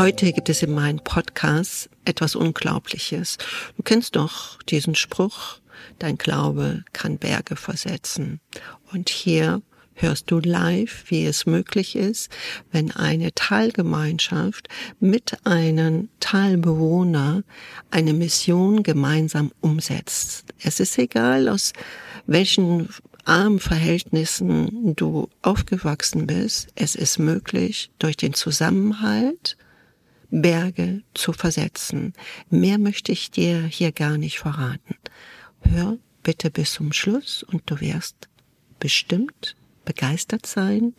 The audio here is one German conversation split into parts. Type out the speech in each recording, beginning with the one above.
Heute gibt es in meinem Podcast etwas Unglaubliches. Du kennst doch diesen Spruch, dein Glaube kann Berge versetzen. Und hier hörst du live, wie es möglich ist, wenn eine Teilgemeinschaft mit einem Teilbewohner eine Mission gemeinsam umsetzt. Es ist egal, aus welchen armen Verhältnissen du aufgewachsen bist. Es ist möglich, durch den Zusammenhalt Berge zu versetzen. Mehr möchte ich dir hier gar nicht verraten. Hör bitte bis zum Schluss und du wirst bestimmt begeistert sein,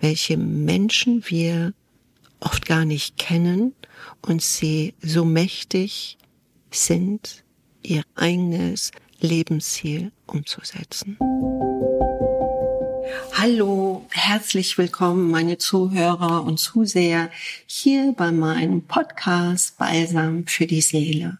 welche Menschen wir oft gar nicht kennen und sie so mächtig sind, ihr eigenes Lebensziel umzusetzen. Hallo, herzlich willkommen, meine Zuhörer und Zuseher, hier bei meinem Podcast Balsam für die Seele.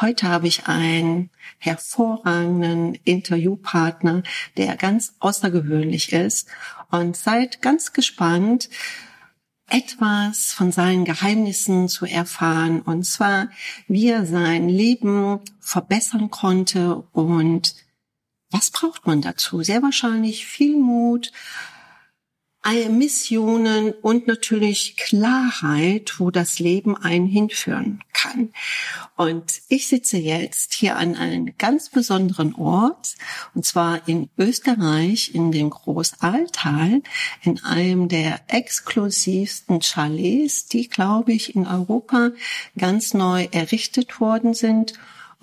Heute habe ich einen hervorragenden Interviewpartner, der ganz außergewöhnlich ist und seid ganz gespannt, etwas von seinen Geheimnissen zu erfahren und zwar, wie er sein Leben verbessern konnte und was braucht man dazu? Sehr wahrscheinlich viel Mut, Missionen und natürlich Klarheit, wo das Leben einen hinführen kann. Und ich sitze jetzt hier an einem ganz besonderen Ort, und zwar in Österreich, in dem Großaltal, in einem der exklusivsten Chalets, die, glaube ich, in Europa ganz neu errichtet worden sind.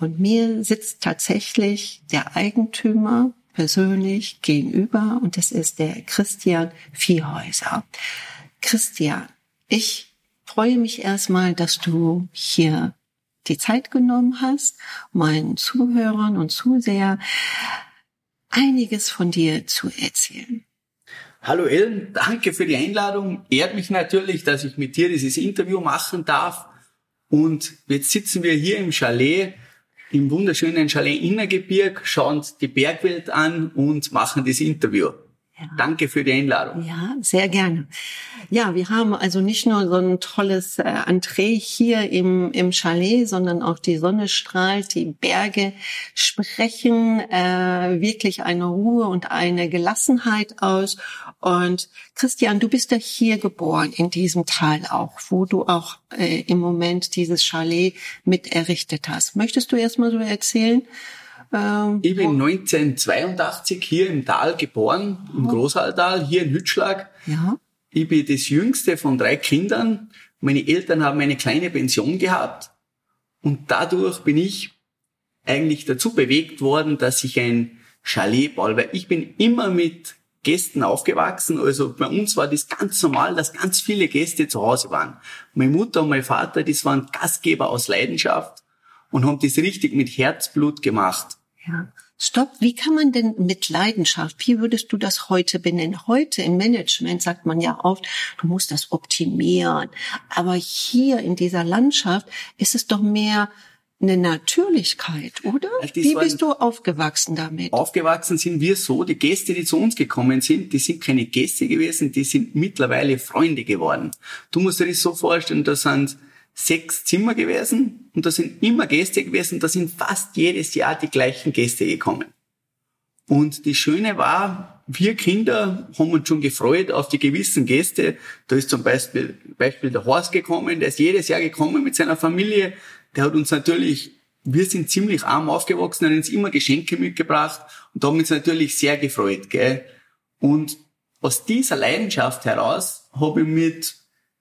Und mir sitzt tatsächlich der Eigentümer persönlich gegenüber und das ist der Christian Viehhäuser. Christian, ich freue mich erstmal, dass du hier die Zeit genommen hast, meinen Zuhörern und Zuseher einiges von dir zu erzählen. Hallo Ellen, danke für die Einladung. Ehrt mich natürlich, dass ich mit dir dieses Interview machen darf. Und jetzt sitzen wir hier im Chalet im wunderschönen Chalet Innergebirg, schauen die Bergwelt an und machen das Interview. Ja. Danke für die Einladung. Ja, sehr gerne. Ja, wir haben also nicht nur so ein tolles äh, Entree hier im, im Chalet, sondern auch die Sonne strahlt, die Berge sprechen äh, wirklich eine Ruhe und eine Gelassenheit aus. Und Christian, du bist ja hier geboren, in diesem Tal auch, wo du auch äh, im Moment dieses Chalet mit errichtet hast. Möchtest du erst mal so erzählen? Ähm, ich bin 1982 hier im Tal geboren, im Großhalltal, hier in Hütschlag. Ja. Ich bin das jüngste von drei Kindern. Meine Eltern haben eine kleine Pension gehabt. Und dadurch bin ich eigentlich dazu bewegt worden, dass ich ein Chalet baue, weil ich bin immer mit Gästen aufgewachsen. Also bei uns war das ganz normal, dass ganz viele Gäste zu Hause waren. Meine Mutter und mein Vater, das waren Gastgeber aus Leidenschaft und haben das richtig mit Herzblut gemacht. Ja. Stopp, wie kann man denn mit Leidenschaft, wie würdest du das heute benennen? Heute im Management sagt man ja oft, du musst das optimieren. Aber hier in dieser Landschaft ist es doch mehr eine Natürlichkeit, oder? Wie bist du aufgewachsen damit? Aufgewachsen sind wir so, die Gäste, die zu uns gekommen sind, die sind keine Gäste gewesen, die sind mittlerweile Freunde geworden. Du musst dir das so vorstellen, da sind sechs Zimmer gewesen und da sind immer Gäste gewesen, da sind fast jedes Jahr die gleichen Gäste gekommen. Und die Schöne war, wir Kinder haben uns schon gefreut auf die gewissen Gäste. Da ist zum Beispiel, Beispiel der Horst gekommen, der ist jedes Jahr gekommen mit seiner Familie. Der hat uns natürlich, wir sind ziemlich arm aufgewachsen, hat uns immer Geschenke mitgebracht und haben uns natürlich sehr gefreut. Gell? Und aus dieser Leidenschaft heraus habe ich mit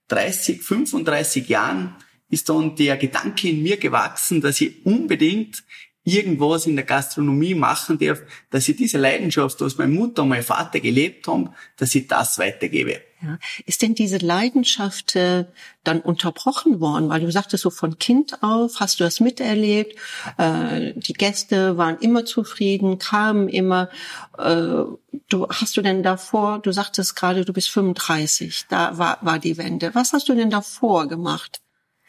30, 35 Jahren ist dann der Gedanke in mir gewachsen, dass ich unbedingt irgendwas in der Gastronomie machen darf, dass ich diese Leidenschaft, was meine Mutter und mein Vater gelebt haben, dass ich das weitergebe. Ja. Ist denn diese Leidenschaft äh, dann unterbrochen worden? Weil du sagtest so von Kind auf, hast du das miterlebt? Äh, die Gäste waren immer zufrieden, kamen immer. Äh, du hast du denn davor? Du sagtest gerade, du bist 35. Da war war die Wende. Was hast du denn davor gemacht?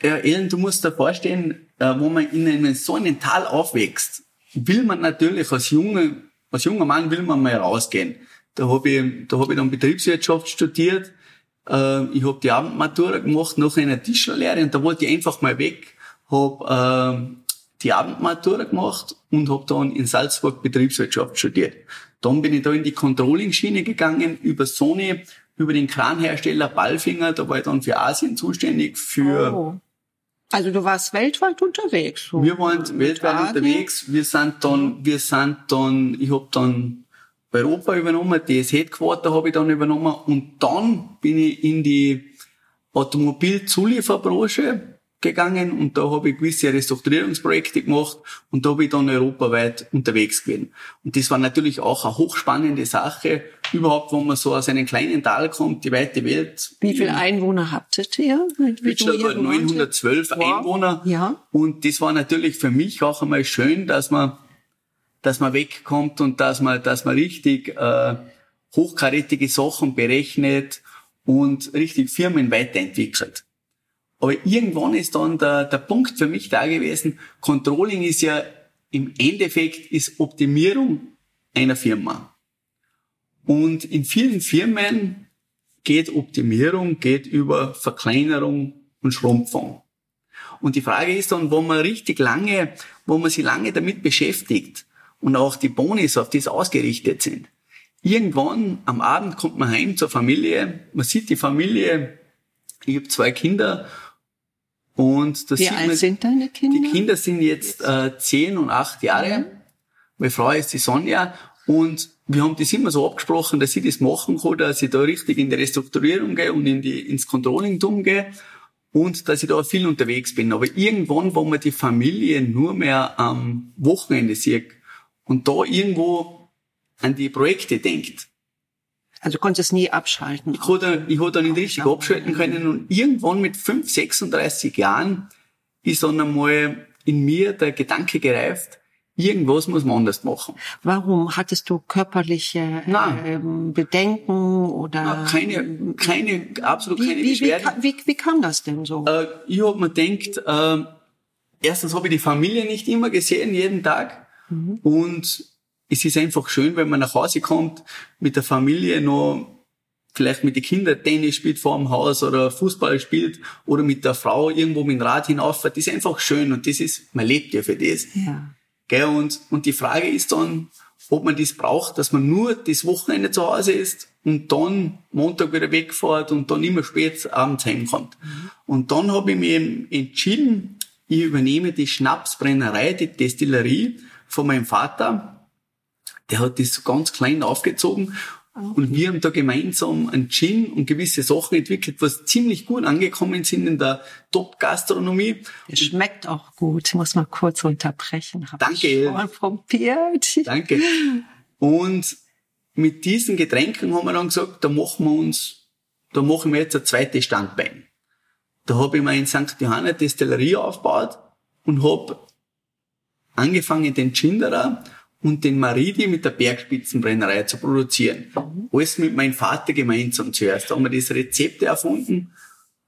Ja, Ellen, du musst dir vorstellen, wo man in einem so einem Tal aufwächst, will man natürlich als junger als junger Mann will man mal rausgehen. Da habe ich, da hab ich dann Betriebswirtschaft studiert. Äh, ich habe die Abendmatura gemacht nach einer Tischlerlehre und da wollte ich einfach mal weg. Hab äh, die Abendmatura gemacht und habe dann in Salzburg Betriebswirtschaft studiert. Dann bin ich da in die Controlling-Schiene gegangen über Sony, über den Kranhersteller Ballfinger. Da war ich dann für Asien zuständig für Oh. Also du warst weltweit unterwegs. So. Wir waren weltweit Asien. unterwegs. Wir sind dann, wir sind dann, ich habe dann Europa übernommen, das Headquarter habe ich dann übernommen und dann bin ich in die Automobilzulieferbranche gegangen und da habe ich gewisse Restrukturierungsprojekte gemacht und da bin ich dann europaweit unterwegs gewesen. Und das war natürlich auch eine hochspannende Sache, überhaupt, wenn man so aus einem kleinen Tal kommt, die weite Welt. Wie viele Einwohner habtet ihr? Hier hat gewohnt hast? 912 Wow. Einwohner. Ja. Und das war natürlich für mich auch einmal schön, dass man, dass man wegkommt und dass man, dass man richtig äh, hochkarätige Sachen berechnet und richtig Firmen weiterentwickelt. Aber irgendwann ist dann der, der Punkt für mich da gewesen, Controlling ist ja im Endeffekt ist Optimierung einer Firma. Und in vielen Firmen geht Optimierung, geht über Verkleinerung und Schrumpfung. Und die Frage ist dann, wo man richtig lange, wo man sich lange damit beschäftigt und auch die Bonis auf das ausgerichtet sind. Irgendwann am Abend kommt man heim zur Familie, man sieht die Familie, ich habe zwei Kinder und da Wie sieht man, alt sind deine Kinder? die Kinder sind jetzt äh, zehn und acht Jahre. Meine Frau ist die Sonja. Und wir haben das immer so abgesprochen, dass ich das machen kann, dass ich da richtig in die Restrukturierung gehe und in die, ins Controlling gehe und dass ich da viel unterwegs bin. Aber irgendwann, wo man die Familie nur mehr am Wochenende sieht und da irgendwo an die Projekte denkt, Also du konntest nie abschalten. ich habe ich da nicht richtig abschalten können und irgendwann mit 5, 36 Jahren ist dann einmal in mir der Gedanke gereift, irgendwas muss man anders machen. Warum hattest du körperliche Nein. ähm, Bedenken oder Na, keine, keine, absolut wie, keine wie, wie, Beschwerden. ka- wie, wie kam das denn so? Äh, ich hab mir gedacht, äh, erstens habe ich die Familie nicht immer gesehen, jeden Tag. Und es ist einfach schön, wenn man nach Hause kommt, mit der Familie noch vielleicht mit den Kindern Tennis spielt vor dem Haus oder Fußball spielt oder mit der Frau irgendwo mit dem Rad hinauffährt. Das ist einfach schön und das ist, man lebt ja für das. ja. Gell? Und, und die Frage ist dann, ob man das braucht, dass man nur das Wochenende zu Hause ist und dann Montag wieder wegfährt und dann immer spät abends heimkommt. Und dann habe ich mich eben entschieden, ich übernehme die Schnapsbrennerei, die Destillerie von meinem Vater. Der hat das ganz klein aufgezogen und wir haben da gemeinsam einen Gin und gewisse Sachen entwickelt, was ziemlich gut angekommen sind in der Top-Gastronomie. Es schmeckt auch gut. Ich muss mal kurz unterbrechen. Hab Danke. Ich schon probiert. Danke. Und mit diesen Getränken haben wir dann gesagt, da machen wir uns, da machen wir jetzt ein zweites Standbein. Da habe ich mir in St. Johanna Destillerie aufgebaut und habe angefangen, den Chinderer und den Maridi mit der Bergspitzenbrennerei zu produzieren. Alles mit meinem Vater gemeinsam zuerst. Da haben wir das Rezept erfunden.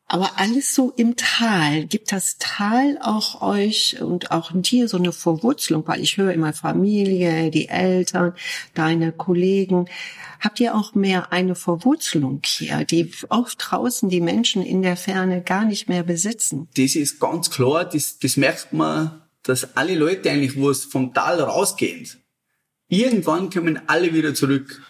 Aber alles so im Tal. Gibt das Tal auch euch und auch dir so eine Verwurzelung? Weil ich höre immer Familie, die Eltern, deine Kollegen. Habt ihr auch mehr eine Verwurzelung hier, die oft draußen die Menschen in der Ferne gar nicht mehr besitzen? das ist ganz klar, das, das merkt man, dass alle Leute eigentlich, wo es vom Tal rausgehen, irgendwann kommen alle wieder zurück.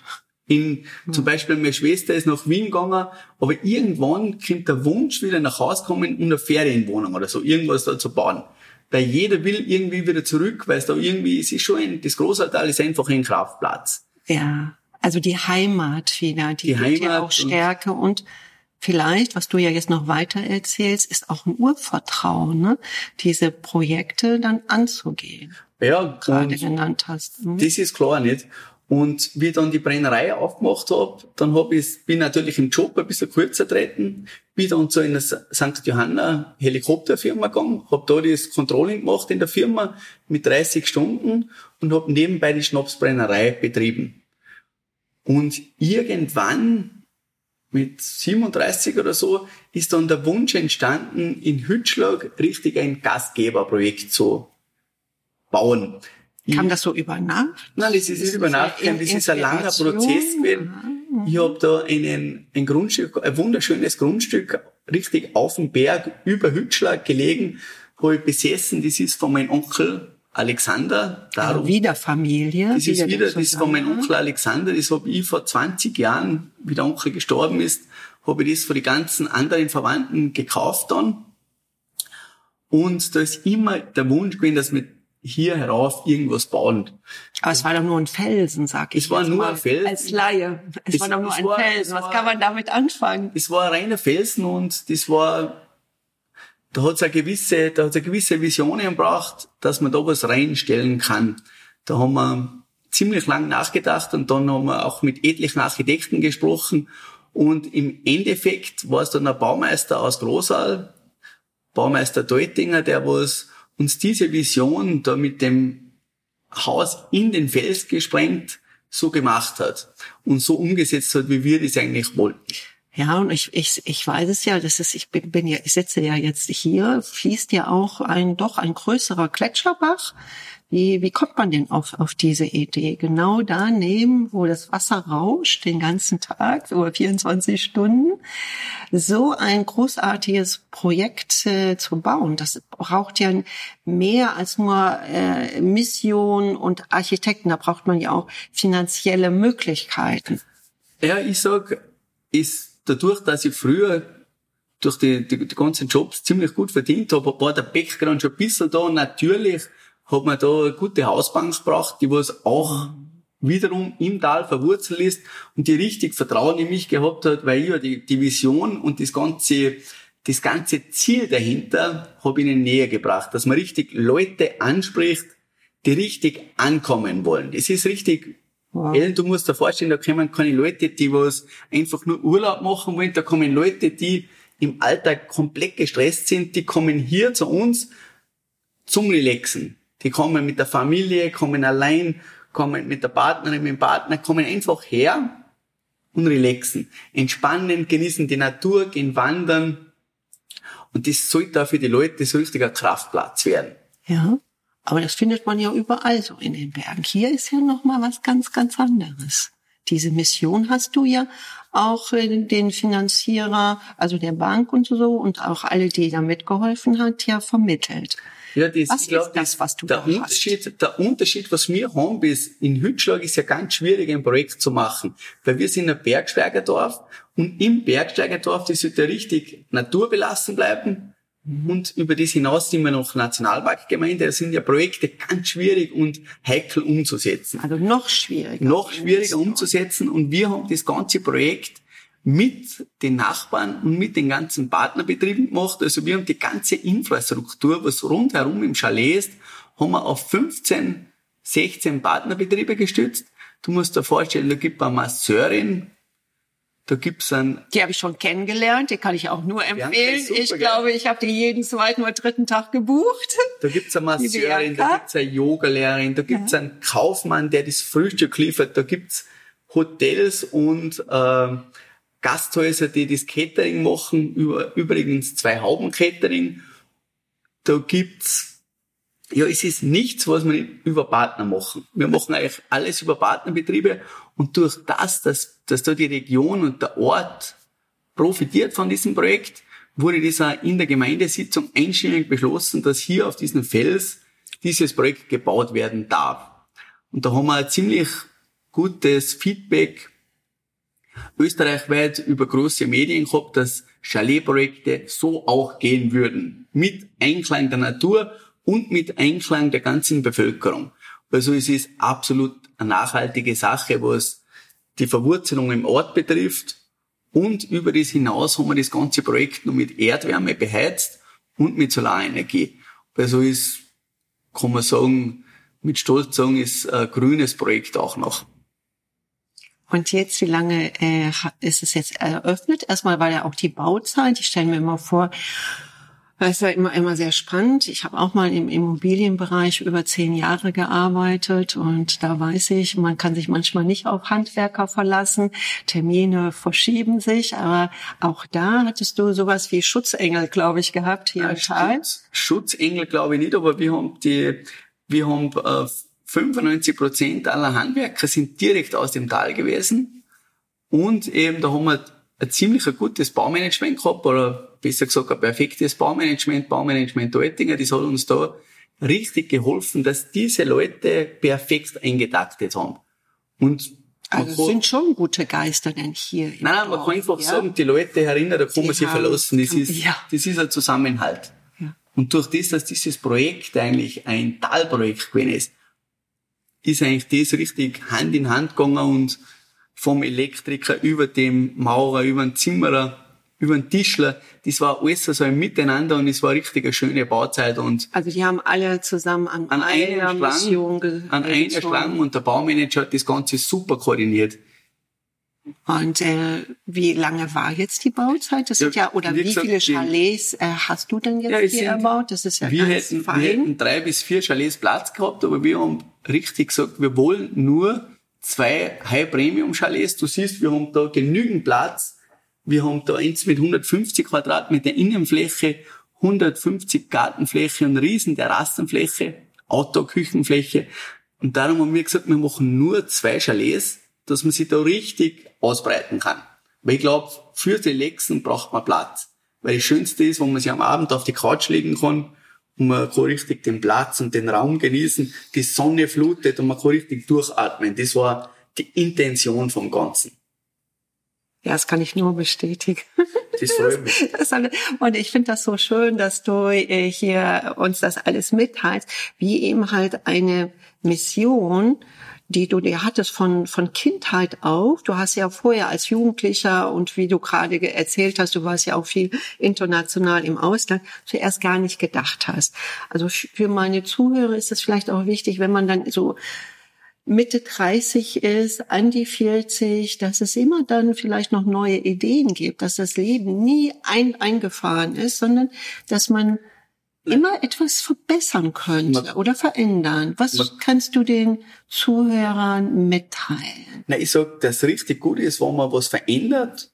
In, zum Beispiel meine Schwester ist nach Wien gegangen, aber irgendwann kommt der Wunsch wieder nach Hause kommen und eine Ferienwohnung oder so, irgendwas da zu bauen. Weil jeder will irgendwie wieder zurück, weil es da irgendwie, es ist schon ein, das Großteil ist einfach ein Kraftplatz. Ja, also die Heimat wieder, die, Die gibt ja Heimat auch und- Stärke und vielleicht, was du ja jetzt noch weiter erzählst, ist auch ein Urvertrauen, ne? diese Projekte dann anzugehen, Ja, gerade genannt hast. Mhm. Das ist klar nicht. Und wie ich dann die Brennerei aufgemacht hab, dann hab ich, bin natürlich im Job ein bisschen kürzer treten, bin dann zu einer St. Johanna Helikopterfirma gegangen, hab da das Controlling gemacht in der Firma mit 30 Stunden und hab nebenbei die Schnapsbrennerei betrieben. Und irgendwann mit 37 oder so ist dann der Wunsch entstanden, in Hütschlag richtig ein Gastgeberprojekt zu bauen. Kam das so über Nacht? Nein, das ist nicht über das Nacht, das ist ein langer? Prozess gewesen. Mhm. Ich habe da einen, ein Grundstück, ein wunderschönes Grundstück, richtig auf dem Berg über Hütschlag gelegen, habe ich besessen. Das ist von meinem Onkel Alexander. Darum, also wieder Familie. Das ist wieder, das ist von meinem Onkel Alexander. Das habe ich vor 20 Jahren, wie der Onkel gestorben ist, habe ich das von den ganzen anderen Verwandten gekauft dann. Und da ist immer der Wunsch gewesen, dass wir hier herauf irgendwas bauen. Aber es war doch nur ein Felsen, sag ich. Es war nur mal. ein Felsen. Als Laie. Es, es war doch nur ein war, Felsen. Was war, kann man damit anfangen? Es war ein reiner Felsen und das war, da hat es eine gewisse, da hat es eine gewisse Visionen gebraucht, dass man da was reinstellen kann. Da haben wir ziemlich lang nachgedacht und dann haben wir auch mit etlichen Architekten gesprochen und im Endeffekt war es dann ein Baumeister aus Großal, Baumeister Deutinger, der was uns diese Vision da mit dem Haus in den Fels gesprengt so gemacht hat und so umgesetzt hat, wie wir das eigentlich wollten. Ja, und ich, ich, ich weiß es ja, das ist, ich bin, bin ja, ich sitze ja jetzt hier, fließt ja auch ein, doch ein größerer Gletscherbach, wie, wie kommt man denn auf, auf diese Idee? Genau da nehmen, wo das Wasser rauscht, den ganzen Tag, über 24 Stunden, so ein großartiges Projekt äh, zu bauen. Das braucht ja mehr als nur äh, Mission und Architekten. Da braucht man ja auch finanzielle Möglichkeiten. Ja, ich sag, ist dadurch, dass ich früher durch die, die, die ganzen Jobs ziemlich gut verdient habe, war der Background schon ein bisschen da. Natürlich hat man da eine gute Hausbank gebracht, die was auch wiederum im Tal verwurzelt ist und die richtig Vertrauen in mich gehabt hat, weil ich ja die, die Vision und das ganze, das ganze Ziel dahinter habe ihnen näher gebracht, dass man richtig Leute anspricht, die richtig ankommen wollen. Das ist richtig, Ellen, du musst dir vorstellen, da kommen keine Leute, die was einfach nur Urlaub machen wollen, da kommen Leute, die im Alltag komplett gestresst sind, die kommen hier zu uns zum Relaxen. Die kommen mit der Familie, kommen allein, kommen mit der Partnerin, mit dem Partner, kommen einfach her und relaxen. Entspannen, genießen die Natur, gehen wandern. Und das sollte auch für die Leute so richtiger Kraftplatz werden. Ja. Aber das findet man ja überall so in den Bergen. Hier ist ja noch mal was ganz, ganz anderes. Diese Mission hast du ja auch den Finanzierer, also der Bank und so und auch alle, die da mitgeholfen hat, ja vermittelt. Ja, das, was ich glaub, ist das, was du der Unterschied, hast? Der Unterschied, was wir haben, ist, in Hütschlag ist ja ganz schwierig, ein Projekt zu machen, weil wir sind ein Bergsteigerdorf und im Bergsteigerdorf, das ja richtig naturbelassen bleiben und über das hinaus sind wir noch Nationalparkgemeinde. Da sind ja Projekte ganz schwierig und heikel umzusetzen. Also noch schwieriger. Noch schwieriger umzusetzen. Und wir haben das ganze Projekt mit den Nachbarn und mit den ganzen Partnerbetrieben gemacht. Also wir haben die ganze Infrastruktur, was rundherum im Chalet ist, haben wir auf 15, 16 Partnerbetriebe gestützt. Du musst dir vorstellen, da gibt es eine Masseurin, da gibt's einen. Die habe ich schon kennengelernt, die kann ich auch nur empfehlen. Super, ich glaube, ich habe die jeden zweiten oder dritten Tag gebucht. Da gibt's eine Masseurin, da gibt's eine Yogalehrerin, da gibt's ja. einen Kaufmann, der das Frühstück liefert, da gibt's Hotels und äh, Gasthäuser, die das Catering machen, über, übrigens zwei Hauben Catering. Da gibt's, ja, es ist nichts, was wir über Partner machen. Wir machen eigentlich alles über Partnerbetriebe und durch das, dass, dass da die Region und der Ort profitiert von diesem Projekt, wurde das auch in der Gemeindesitzung einstimmig beschlossen, dass hier auf diesem Fels dieses Projekt gebaut werden darf. Und da haben wir ein ziemlich gutes Feedback österreichweit über große Medien gehabt, dass Chaletprojekte so auch gehen würden. Mit Einklang der Natur und mit Einklang der ganzen Bevölkerung. Also es ist absolut eine nachhaltige Sache, was die Verwurzelung im Ort betrifft. Und über das hinaus haben wir das ganze Projekt nur mit Erdwärme beheizt und mit Solarenergie. Also ist, kann man sagen, mit Stolz sagen, ist ein grünes Projekt auch noch. Und jetzt, wie lange äh, ist es jetzt eröffnet? Erstmal war ja auch die Bauzeit. Ich stelle mir immer vor, das war immer, immer sehr spannend. Ich habe auch mal im Immobilienbereich über zehn Jahre gearbeitet und da weiß ich, man kann sich manchmal nicht auf Handwerker verlassen. Termine verschieben sich, aber auch da hattest du sowas wie Schutzengel, glaube ich, gehabt hier im Tal. Schutzengel glaube ich nicht, aber wir haben die, wir haben äh, 95 Prozent aller Handwerker sind direkt aus dem Tal gewesen. Und eben, da haben wir ein ziemlich gutes Baumanagement gehabt, oder besser gesagt ein perfektes Baumanagement, Baumanagement Oettinger, das hat uns da richtig geholfen, dass diese Leute perfekt eingetaktet haben. Und also sind schon gute Geister denn hier. Nein, nein, man kann einfach ja? sagen, die Leute herinnen, da kann die man sich verlassen. Das ist, ja. das ist ein Zusammenhalt. Ja. Und durch das, dass dieses Projekt eigentlich ein Talprojekt gewesen ist, ist eigentlich das richtig Hand in Hand gegangen und vom Elektriker über dem Maurer, über den Zimmerer, über den Tischler, das war alles so ein Miteinander und es war richtig eine schöne Bauzeit und also die haben alle zusammen an, an einer, Mission an einer Schlange und der Baumanager hat das Ganze super koordiniert. Und äh, wie lange war jetzt die Bauzeit? Das sind ja, oder wie, gesagt, viele Chalets äh, hast du denn jetzt ja, hier erbaut? Das ist ja wir ganz hätten, fein. Wir hätten drei bis vier Chalets Platz gehabt, aber wir haben richtig gesagt, wir wollen nur zwei High-Premium-Chalets. Du siehst, wir haben da genügend Platz. Wir haben da eins mit 150 Quadratmeter Innenfläche, 150 Gartenfläche und riesen Terrassenfläche, Outdoor-Küchenfläche. Und darum haben wir gesagt, wir machen nur zwei Chalets, dass man sich da richtig ausbreiten kann. Weil ich glaube, für die Lexen braucht man Platz. Weil das Schönste ist, wenn man sich am Abend auf die Couch legen kann und man kann richtig den Platz und den Raum genießen, die Sonne flutet und man kann richtig durchatmen. Das war die Intention vom Ganzen. Ja, das kann ich nur bestätigen. Das freut mich. und ich finde das so schön, dass du äh, hier uns das alles mitteilst, wie eben halt eine Mission die du dir hattest von, von Kindheit auf. Du hast ja vorher als Jugendlicher und wie du gerade erzählt hast, du warst ja auch viel international im Ausland, zuerst gar nicht gedacht hast. Also für meine Zuhörer ist es vielleicht auch wichtig, wenn man dann so Mitte 30 ist, an die 40, dass es immer dann vielleicht noch neue Ideen gibt, dass das Leben nie ein, eingefahren ist, sondern dass man immer etwas verbessern könnte man, oder verändern. Was man, kannst du den Zuhörern mitteilen? Na, ich sag, das richtig gut ist, wenn man was verändert.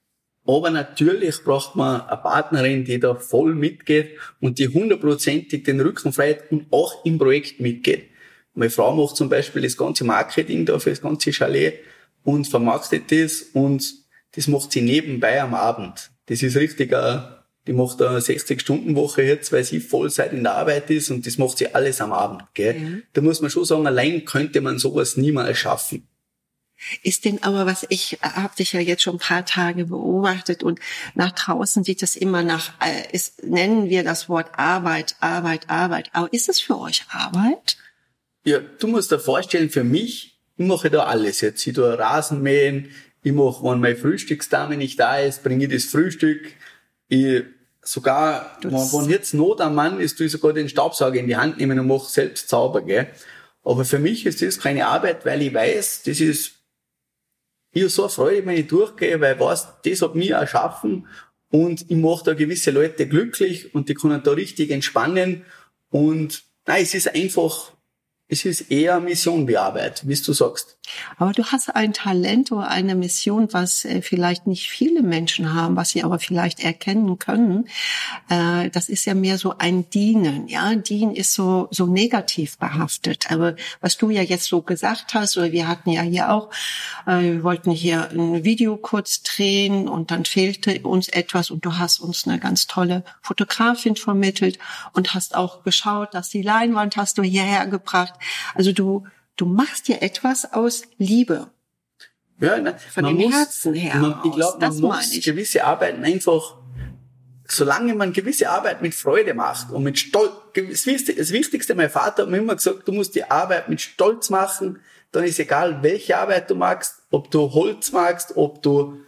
Aber natürlich braucht man eine Partnerin, die da voll mitgeht und die hundertprozentig den Rücken frei hat und auch im Projekt mitgeht. Meine Frau macht zum Beispiel das ganze Marketing da für das ganze Chalet und vermarktet das und das macht sie nebenbei am Abend. Das ist richtig ein die macht eine 60-Stunden-Woche jetzt, weil sie Vollzeit in der Arbeit ist und das macht sie alles am Abend. Gell? Mhm. Da muss man schon sagen, allein könnte man sowas niemals schaffen. Ist denn aber was ich habe dich ja jetzt schon ein paar Tage beobachtet und nach draußen sieht es immer nach äh, ist, nennen wir das Wort Arbeit, Arbeit, Arbeit. Aber ist es für euch Arbeit? Ja, du musst dir vorstellen, für mich, ich mache da alles jetzt. Ich tue Rasenmähen, ich mache, wenn meine Frühstücksdame nicht da ist, bringe ich das Frühstück, ich sogar, wenn, wenn jetzt Not am Mann ist, tu ich sogar den Staubsauger in die Hand nehmen und mache selbst sauber, gell. Aber für mich ist das keine Arbeit, weil ich weiß, das ist, ich habe so eine Freude, wenn ich durchgehe, weil ich weiß, das hat mir erschaffen und ich mache da gewisse Leute glücklich und die können da richtig entspannen und nein, es ist einfach es ist eher Mission wie Arbeit, wie du sagst. Aber du hast ein Talent oder eine Mission, was äh, vielleicht nicht viele Menschen haben, was sie aber vielleicht erkennen können. Äh, das ist ja mehr so ein Dienen. Ja, Dienen ist so so negativ behaftet. Aber was du ja jetzt so gesagt hast, oder wir hatten ja hier auch, äh, wir wollten hier ein Video kurz drehen und dann fehlte uns etwas und du hast uns eine ganz tolle Fotografin vermittelt und hast auch geschaut, dass die Leinwand hast du hierher gebracht also du, du machst ja etwas aus Liebe. Ja, ne, von dem muss, Herzen her. Man, ich glaube, man muss ich. gewisse Arbeiten einfach, solange man gewisse Arbeit mit Freude macht und mit Stolz, das Wichtigste, mein Vater hat mir immer gesagt, du musst die Arbeit mit Stolz machen, dann ist egal, welche Arbeit du magst, ob du Holz magst, ob du,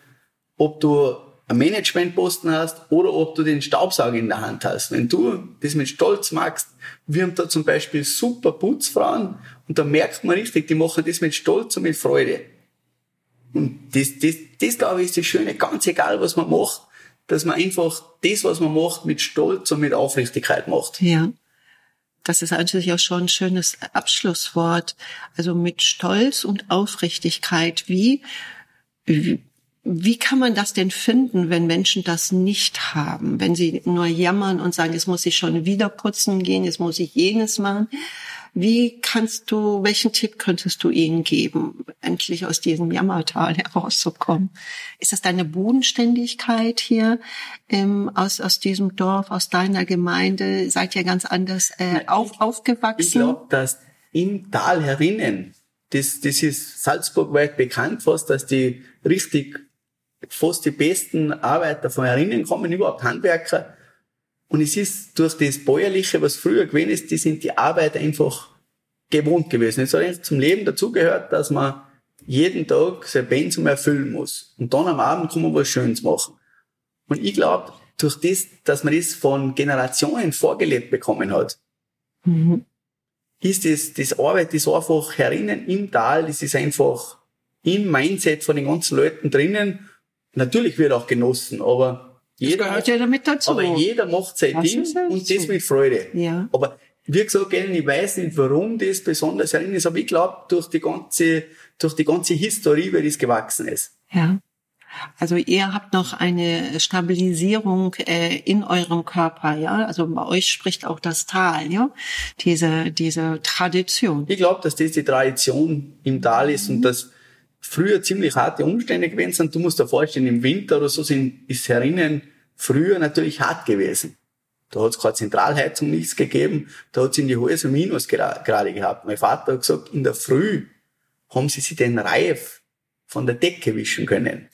ob du einen Managementposten hast oder ob du den Staubsauger in der Hand hast. Wenn du das mit Stolz magst, wir haben da zum Beispiel super Putzfrauen und da merkt man richtig, die machen das mit Stolz und mit Freude. Und das, das, das glaube ich ist das Schöne, ganz egal was man macht, dass man einfach das, was man macht, mit Stolz und mit Aufrichtigkeit macht. Ja. Das ist eigentlich auch schon ein schönes Abschlusswort. Also mit Stolz und Aufrichtigkeit. Wie, wie wie kann man das denn finden, wenn Menschen das nicht haben? Wenn sie nur jammern und sagen, jetzt muss ich schon wieder putzen gehen, jetzt muss ich jenes machen. Wie kannst du, welchen Tipp könntest du ihnen geben, endlich aus diesem Jammertal herauszukommen? Ist das deine Bodenständigkeit hier ähm, aus, aus diesem Dorf, aus deiner Gemeinde? Seid ihr ganz anders äh, auf, aufgewachsen? Ich glaube, dass im Tal herinnen, das, das ist Salzburg weit bekannt fast, dass die richtig fast die besten Arbeiter von herinnen kommen, überhaupt Handwerker. Und es ist durch das Bäuerliche, was früher gewesen ist, die sind die Arbeit einfach gewohnt gewesen. Es hat zum Leben dazugehört, dass man jeden Tag sein Pensum erfüllen muss. Und dann am Abend kann man was Schönes machen. Und ich glaube, durch das, dass man das von Generationen vorgelebt bekommen hat, mhm. ist das, das Arbeit, das einfach herinnen im Tal, das ist einfach im Mindset von den ganzen Leuten drinnen. Natürlich wird auch genossen, aber jeder, gehört ja damit dazu. Aber jeder macht sein das Ding und das mit Freude. Ja. Aber wie gesagt, ich weiß nicht, warum das besonders herin ist, aber ich glaube, durch die ganze, durch die ganze Historie, wie das gewachsen ist. Ja. Also ihr habt noch eine Stabilisierung äh, in eurem Körper, ja. Also bei euch spricht auch das Tal, ja. Diese diese Tradition. Ich glaube, dass das die Tradition im Tal ist mhm. und dass früher ziemlich harte Umstände gewesen sind. Du musst dir vorstellen, im Winter oder so sind ist herinnen früher natürlich hart gewesen. Da hat es keine Zentralheizung nichts gegeben, da hat es in die Häuser Minus gerade gehabt. Mein Vater hat gesagt, in der Früh haben sie sich den Reif von der Decke wischen können.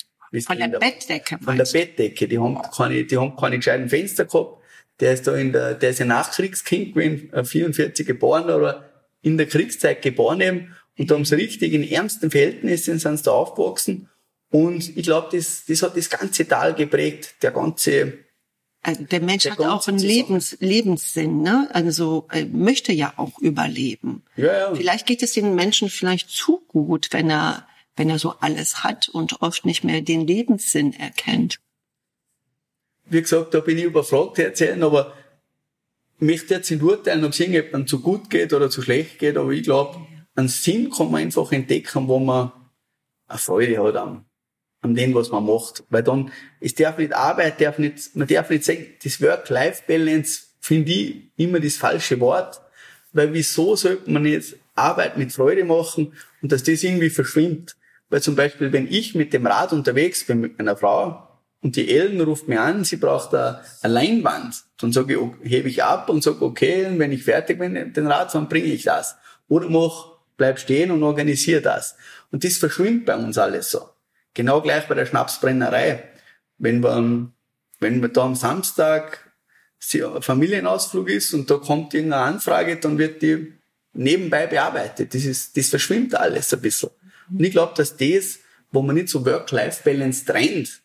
Von der, der Bettdecke? Von der Bettdecke. Die haben keine, die haben keine gescheiten Fenster gehabt. Der ist da in der, der ist ja Nachkriegskind gewesen, 44 äh, geboren, oder in der Kriegszeit geboren eben. Und da haben sie richtig in ärmsten Verhältnissen sind sie da aufgewachsen. Und ich glaube, das, das hat das ganze Tal geprägt, der ganze. Also der Mensch der hat auch einen Lebens, Lebenssinn, ne? Also äh, möchte ja auch überleben. Ja, ja. Vielleicht geht es den Menschen vielleicht zu gut, wenn er, wenn er so alles hat und oft nicht mehr den Lebenssinn erkennt. Wie gesagt, da bin ich überfragt erzählen, aber ich möchte jetzt nicht urteilen, ob es irgendjemandem zu gut geht oder zu schlecht geht, aber ich glaube, einen Sinn kann man einfach entdecken, wo man eine Freude hat am, an dem, was man macht. Weil dann, es darf nicht Arbeit, darf nicht, man darf nicht sagen, das Work-Life-Balance finde ich immer das falsche Wort. Weil wieso sollte man jetzt Arbeit mit Freude machen und dass das irgendwie verschwimmt? Weil zum Beispiel, wenn ich mit dem Rad unterwegs bin mit meiner Frau und die Ellen ruft mir an, sie braucht eine, Leinwand, dann sage ich, hebe ich ab und sage, okay, wenn ich fertig bin, den Rad, dann bringe ich das. Oder mach, bleib stehen und organisiere das. Und das verschwimmt bei uns alles so. Genau gleich bei der Schnapsbrennerei. Wenn wir, wenn wir da am Samstag Familienausflug ist und da kommt irgendeine Anfrage, dann wird die nebenbei bearbeitet. Das ist, das verschwimmt alles ein bisschen. Und ich glaube, dass das, wo man nicht so Work-Life-Balance trennt,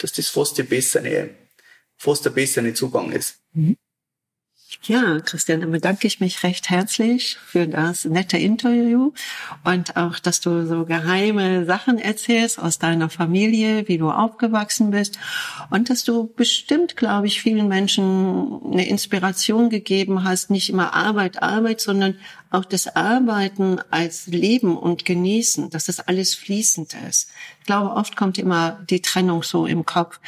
dass das fast der bessere, fast der bessere Zugang ist. Mhm. Ja, Christian, dann bedanke ich mich recht herzlich für das nette Interview und auch, dass du so geheime Sachen erzählst aus deiner Familie, wie du aufgewachsen bist und dass du bestimmt, glaube ich, vielen Menschen eine Inspiration gegeben hast, nicht immer Arbeit, Arbeit, sondern auch das Arbeiten als Leben und Genießen, dass das alles fließend ist. Ich glaube, oft kommt immer die Trennung so im Kopf,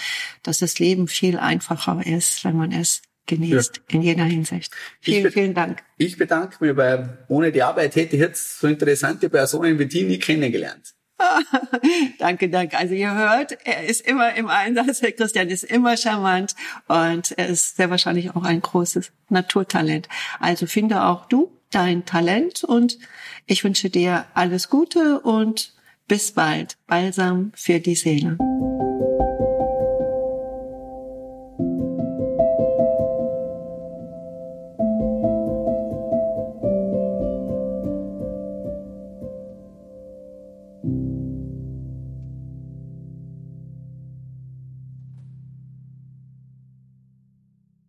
dass das Leben viel einfacher ist, wenn man es genießt ja. in jeder Hinsicht. Vielen, vielen Dank. Ich bedanke mich, weil ohne die Arbeit hätte ich jetzt so interessante Personen wie die nie kennengelernt. danke, danke. Also ihr hört, er ist immer im Einsatz. Herr Christian ist immer charmant und er ist sehr wahrscheinlich auch ein großes Naturtalent. Also finde auch du dein Talent und ich wünsche dir alles Gute und bis bald. Balsam für die Seele.